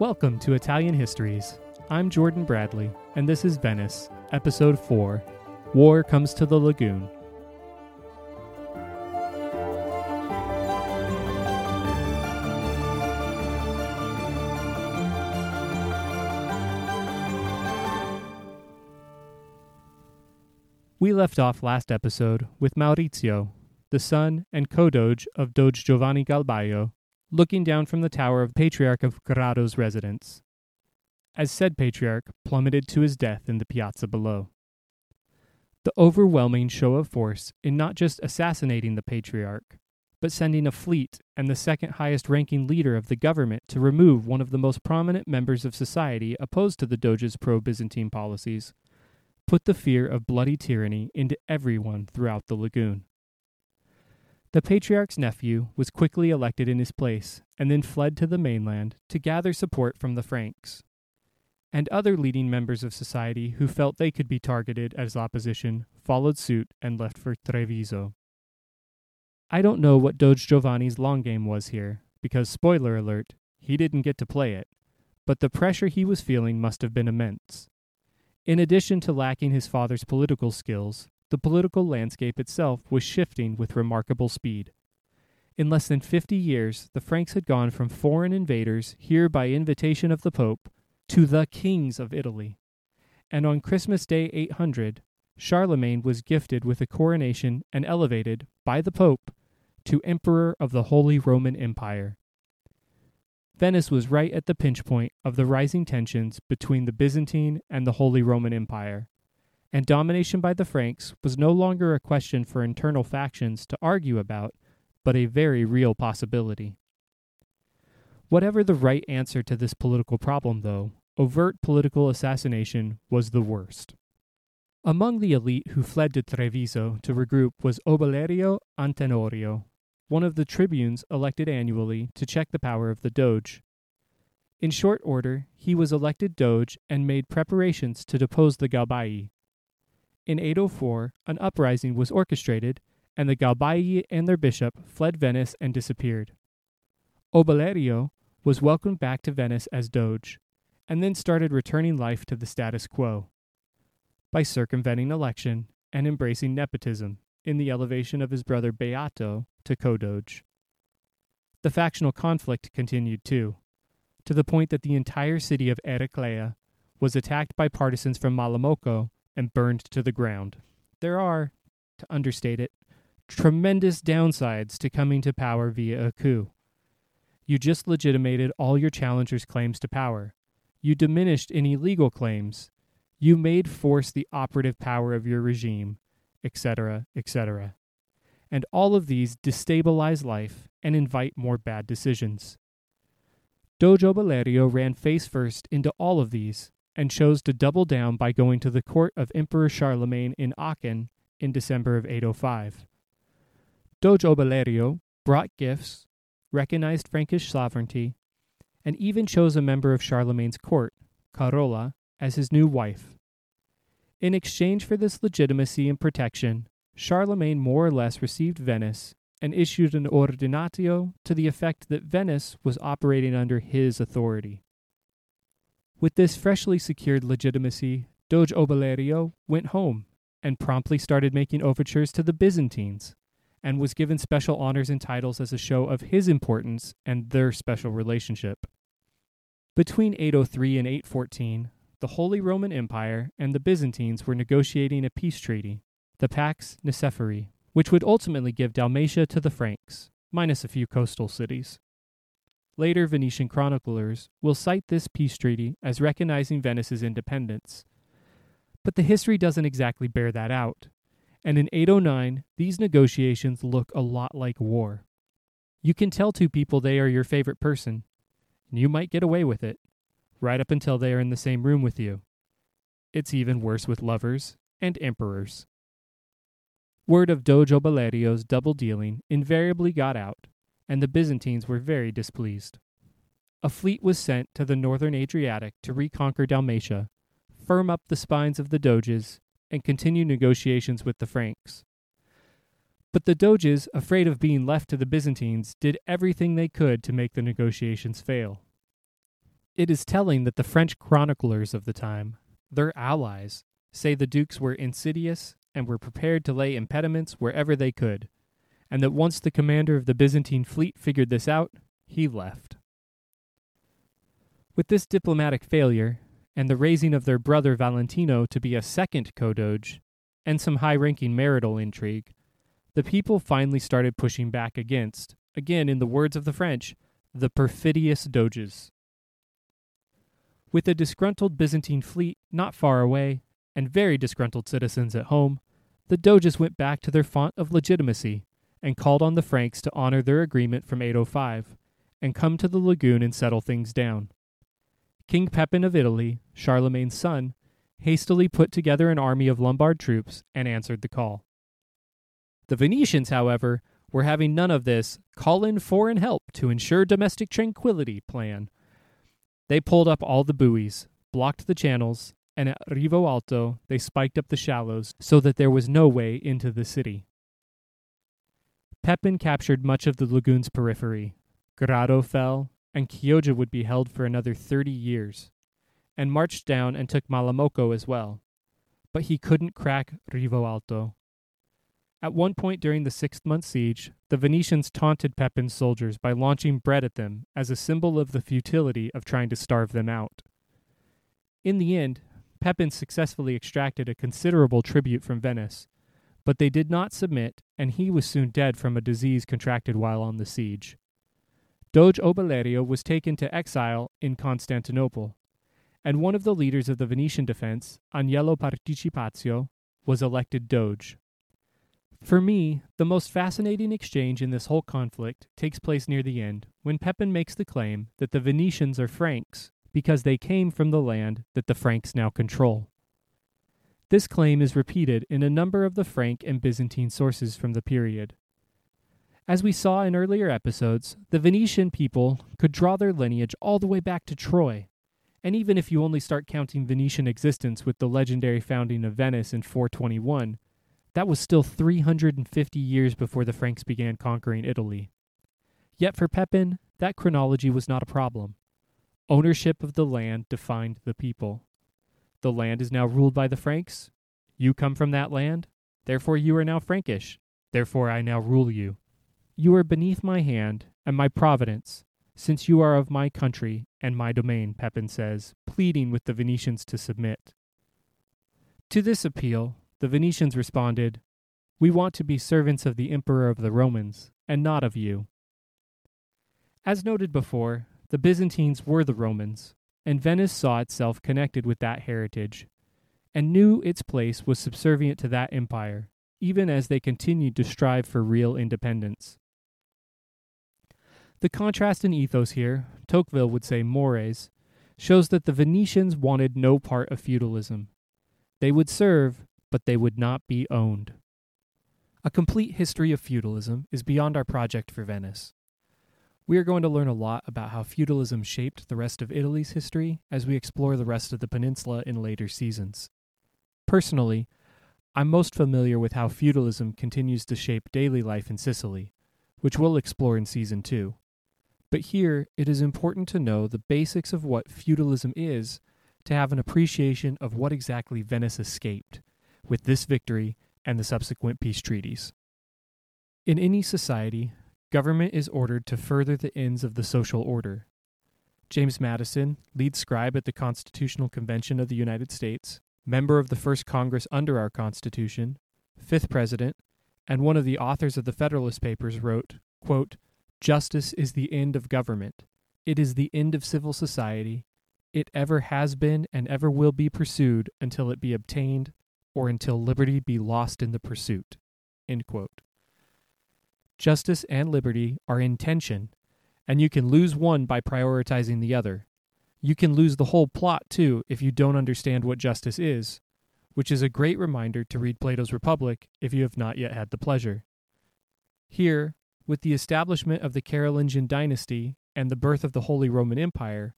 Welcome to Italian Histories. I'm Jordan Bradley, and this is Venice, Episode 4 War Comes to the Lagoon. We left off last episode with Maurizio, the son and co doge of Doge Giovanni Galbaio, looking down from the tower of Patriarch of Grado's residence, as said patriarch plummeted to his death in the piazza below. The overwhelming show of force in not just assassinating the patriarch, but sending a fleet and the second highest ranking leader of the government to remove one of the most prominent members of society opposed to the Doge's pro Byzantine policies, put the fear of bloody tyranny into everyone throughout the lagoon. The patriarch's nephew was quickly elected in his place and then fled to the mainland to gather support from the Franks. And other leading members of society who felt they could be targeted as opposition followed suit and left for Treviso. I don't know what Doge Giovanni's long game was here, because, spoiler alert, he didn't get to play it, but the pressure he was feeling must have been immense. In addition to lacking his father's political skills, the political landscape itself was shifting with remarkable speed. In less than 50 years, the Franks had gone from foreign invaders here by invitation of the Pope to the kings of Italy. And on Christmas Day 800, Charlemagne was gifted with a coronation and elevated, by the Pope, to Emperor of the Holy Roman Empire. Venice was right at the pinch point of the rising tensions between the Byzantine and the Holy Roman Empire, and domination by the Franks was no longer a question for internal factions to argue about, but a very real possibility. Whatever the right answer to this political problem, though, overt political assassination was the worst. Among the elite who fled to Treviso to regroup was Obelerio Antenorio, one of the tribunes elected annually to check the power of the Doge. In short order, he was elected Doge and made preparations to depose the Galbaii. In 804, an uprising was orchestrated, and the Galbaii and their bishop fled Venice and disappeared. Obelerio was welcomed back to Venice as Doge, and then started returning life to the status quo by circumventing election and embracing nepotism in the elevation of his brother Beato to co-doge. The factional conflict continued too, to the point that the entire city of Eraclea was attacked by partisans from Malamocco and burned to the ground. There are, to understate it, tremendous downsides to coming to power via a coup. You just legitimated all your challengers' claims to power. You diminished any legal claims. You made force the operative power of your regime, etc., etc. And all of these destabilize life and invite more bad decisions. Doge Obelerio ran face first into all of these and chose to double down by going to the court of Emperor Charlemagne in Aachen in December of 805. Doge Obelerio brought gifts, recognized Frankish sovereignty, and even chose a member of Charlemagne's court, Carola, as his new wife. In exchange for this legitimacy and protection, Charlemagne more or less received Venice and issued an ordinatio to the effect that Venice was operating under his authority. With this freshly secured legitimacy, Doge Obelerio went home and promptly started making overtures to the Byzantines, and was given special honors and titles as a show of his importance and their special relationship. Between 803 and 814, the Holy Roman Empire and the Byzantines were negotiating a peace treaty, the Pax Nicephori, which would ultimately give Dalmatia to the Franks, minus a few coastal cities. Later Venetian chroniclers will cite this peace treaty as recognizing Venice's independence. But the history doesn't exactly bear that out, and in 809, these negotiations look a lot like war. You can tell two people they are your favorite person, and you might get away with it, right up until they are in the same room with you. It's even worse with lovers and emperors. Word of Doge Obelerio's double dealing invariably got out, and the Byzantines were very displeased. A fleet was sent to the northern Adriatic to reconquer Dalmatia, firm up the spines of the Doges, and continue negotiations with the Franks. But the Doges, afraid of being left to the Byzantines, did everything they could to make the negotiations fail. It is telling that the French chroniclers of the time, their allies, say the dukes were insidious and were prepared to lay impediments wherever they could, and that once the commander of the Byzantine fleet figured this out, he left. With this diplomatic failure, and the raising of their brother Valentino to be a second co-doge, and some high-ranking marital intrigue, the people finally started pushing back against, again in the words of the French, the perfidious doges. With a disgruntled Byzantine fleet not far away, and very disgruntled citizens at home, the doges went back to their font of legitimacy and called on the Franks to honor their agreement from 805 and come to the lagoon and settle things down. King Pepin of Italy, Charlemagne's son, hastily put together an army of Lombard troops and answered the call. The Venetians, however, were having none of this call in foreign help to ensure domestic tranquility plan. They pulled up all the buoys, blocked the channels, and at Rivo Alto they spiked up the shallows so that there was no way into the city. Pepin captured much of the lagoon's periphery. Grado fell, and Chioggia would be held for another thirty years, and marched down and took Malamocco as well. But he couldn't crack Rivo Alto. At one point during the six month siege, the Venetians taunted Pepin's soldiers by launching bread at them as a symbol of the futility of trying to starve them out. In the end, Pepin successfully extracted a considerable tribute from Venice, but they did not submit, and he was soon dead from a disease contracted while on the siege. Doge Obelerio was taken to exile in Constantinople, and one of the leaders of the Venetian defense, Agnello Participazio, was elected Doge. For me, the most fascinating exchange in this whole conflict takes place near the end, when Pepin makes the claim that the Venetians are Franks because they came from the land that the Franks now control. This claim is repeated in a number of the Frank and Byzantine sources from the period. As we saw in earlier episodes, the Venetian people could draw their lineage all the way back to Troy. And even if you only start counting Venetian existence with the legendary founding of Venice in 421, that was still 350 years before the Franks began conquering Italy. Yet for Pepin, that chronology was not a problem. Ownership of the land defined the people. The land is now ruled by the Franks. You come from that land, therefore you are now Frankish. Therefore I now rule you. You are beneath my hand and my providence, since you are of my country and my domain, Pepin says, pleading with the Venetians to submit. To this appeal, the Venetians responded, We want to be servants of the Emperor of the Romans, and not of you. As noted before, the Byzantines were the Romans, and Venice saw itself connected with that heritage, and knew its place was subservient to that empire, even as they continued to strive for real independence. The contrast in ethos here, Tocqueville would say mores, shows that the Venetians wanted no part of feudalism. They would serve, but they would not be owned. A complete history of feudalism is beyond our project for Venice. We are going to learn a lot about how feudalism shaped the rest of Italy's history as we explore the rest of the peninsula in later seasons. Personally, I'm most familiar with how feudalism continues to shape daily life in Sicily, which we'll explore in season 2. But here, it is important to know the basics of what feudalism is to have an appreciation of what exactly Venice escaped with this victory and the subsequent peace treaties. In any society, Government is ordered to further the ends of the social order. James Madison, lead scribe at the Constitutional Convention of the United States, member of the first Congress under our Constitution, fifth president, and one of the authors of the Federalist Papers wrote, quote, Justice is the end of government. It is the end of civil society. It ever has been and ever will be pursued until it be obtained or until liberty be lost in the pursuit. End quote justice, and liberty are in tension, and you can lose one by prioritizing the other. You can lose the whole plot, too, if you don't understand what justice is, which is a great reminder to read Plato's Republic if you have not yet had the pleasure. Here, with the establishment of the Carolingian dynasty and the birth of the Holy Roman Empire,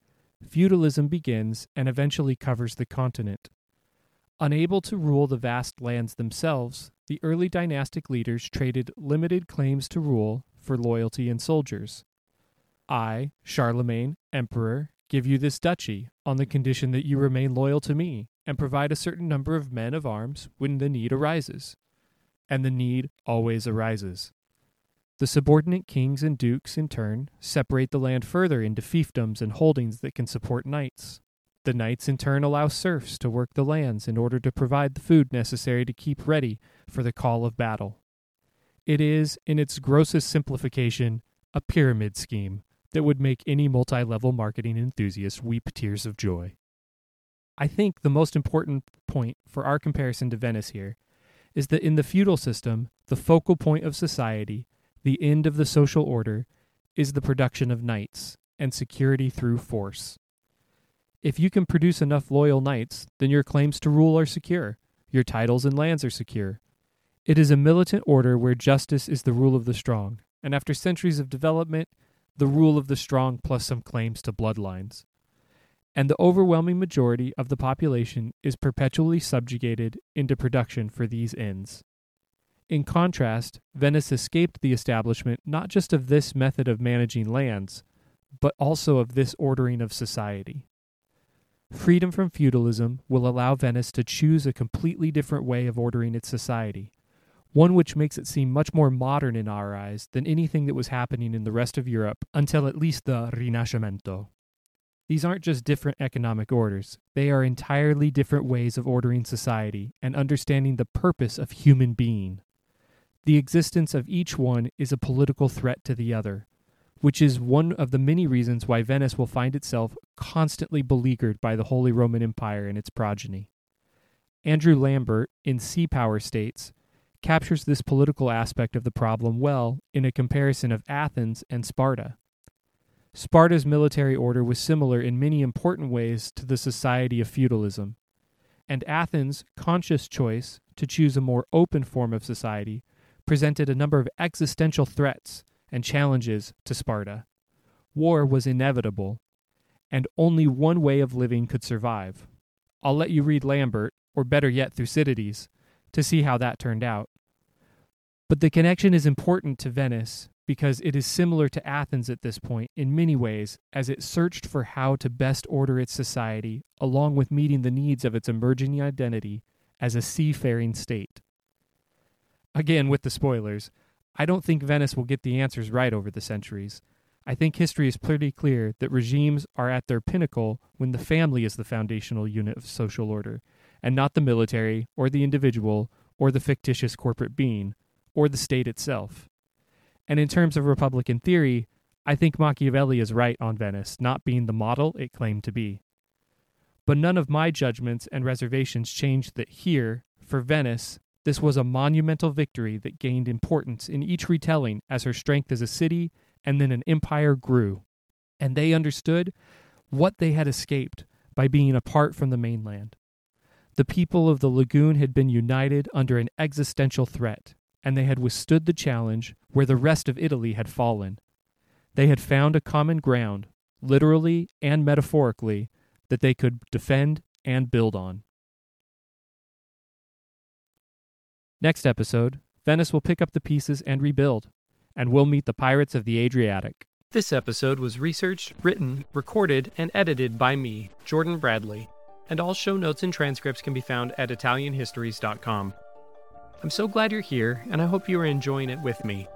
feudalism begins and eventually covers the continent. Unable to rule the vast lands themselves, the early dynastic leaders traded limited claims to rule for loyalty and soldiers. I, Charlemagne, emperor, give you this duchy on the condition that you remain loyal to me and provide a certain number of men of arms when the need arises. And the need always arises. The subordinate kings and dukes, in turn, separate the land further into fiefdoms and holdings that can support knights. The knights, in turn, allow serfs to work the lands in order to provide the food necessary to keep ready for the call of battle. It is, in its grossest simplification, a pyramid scheme that would make any multi level marketing enthusiast weep tears of joy. I think the most important point for our comparison to Venice here is that in the feudal system, the focal point of society, the end of the social order, is the production of knights and security through force. If you can produce enough loyal knights, then your claims to rule are secure, your titles and lands are secure. It is a militant order where justice is the rule of the strong, and after centuries of development, the rule of the strong plus some claims to bloodlines. And the overwhelming majority of the population is perpetually subjugated into production for these ends. In contrast, Venice escaped the establishment not just of this method of managing lands, but also of this ordering of society. Freedom from feudalism will allow Venice to choose a completely different way of ordering its society, one which makes it seem much more modern in our eyes than anything that was happening in the rest of Europe until at least the Rinascimento. These aren't just different economic orders, they are entirely different ways of ordering society and understanding the purpose of human being. The existence of each one is a political threat to the other, which is one of the many reasons why Venice will find itself constantly beleaguered by the Holy Roman Empire and its progeny. Andrew Lambert, in Sea Power, states captures this political aspect of the problem well in a comparison of Athens and Sparta. Sparta's military order was similar in many important ways to the society of feudalism, and Athens' conscious choice to choose a more open form of society presented a number of existential threats and challenges to Sparta. War was inevitable, and only one way of living could survive. I'll let you read Lambert, or better yet, Thucydides, to see how that turned out. But the connection is important to Venice because it is similar to Athens at this point in many ways, as it searched for how to best order its society along with meeting the needs of its emerging identity as a seafaring state. Again, with the spoilers, I don't think Venice will get the answers right over the centuries. I think history is pretty clear that regimes are at their pinnacle when the family is the foundational unit of social order, and not the military, or the individual, or the fictitious corporate being, or the state itself. And in terms of Republican theory, I think Machiavelli is right on Venice not being the model it claimed to be. But none of my judgments and reservations change that here, for Venice, this was a monumental victory that gained importance in each retelling as her strength as a city and then an empire grew. And they understood what they had escaped by being apart from the mainland. The people of the lagoon had been united under an existential threat, and they had withstood the challenge where the rest of Italy had fallen. They had found a common ground, literally and metaphorically, that they could defend and build on. Next episode, Venice will pick up the pieces and rebuild, and we'll meet the pirates of the Adriatic. This episode was researched, written, recorded, and edited by me, Jordan Bradley, and all show notes and transcripts can be found at ItalianHistories.com. I'm so glad you're here, and I hope you are enjoying it with me.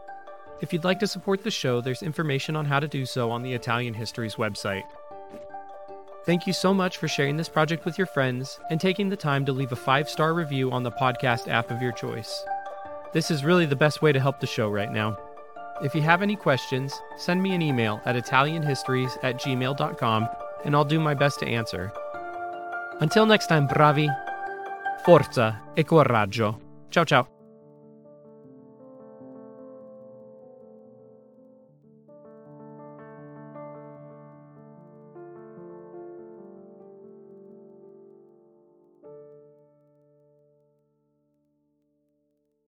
If you'd like to support the show, there's information on how to do so on the Italian Histories website. Thank you so much for sharing this project with your friends and taking the time to leave a five star review on the podcast app of your choice. This is really the best way to help the show right now. If you have any questions, send me an email at ItalianHistories at gmail.com and I'll do my best to answer. Until next time, bravi, forza e coraggio. Ciao ciao.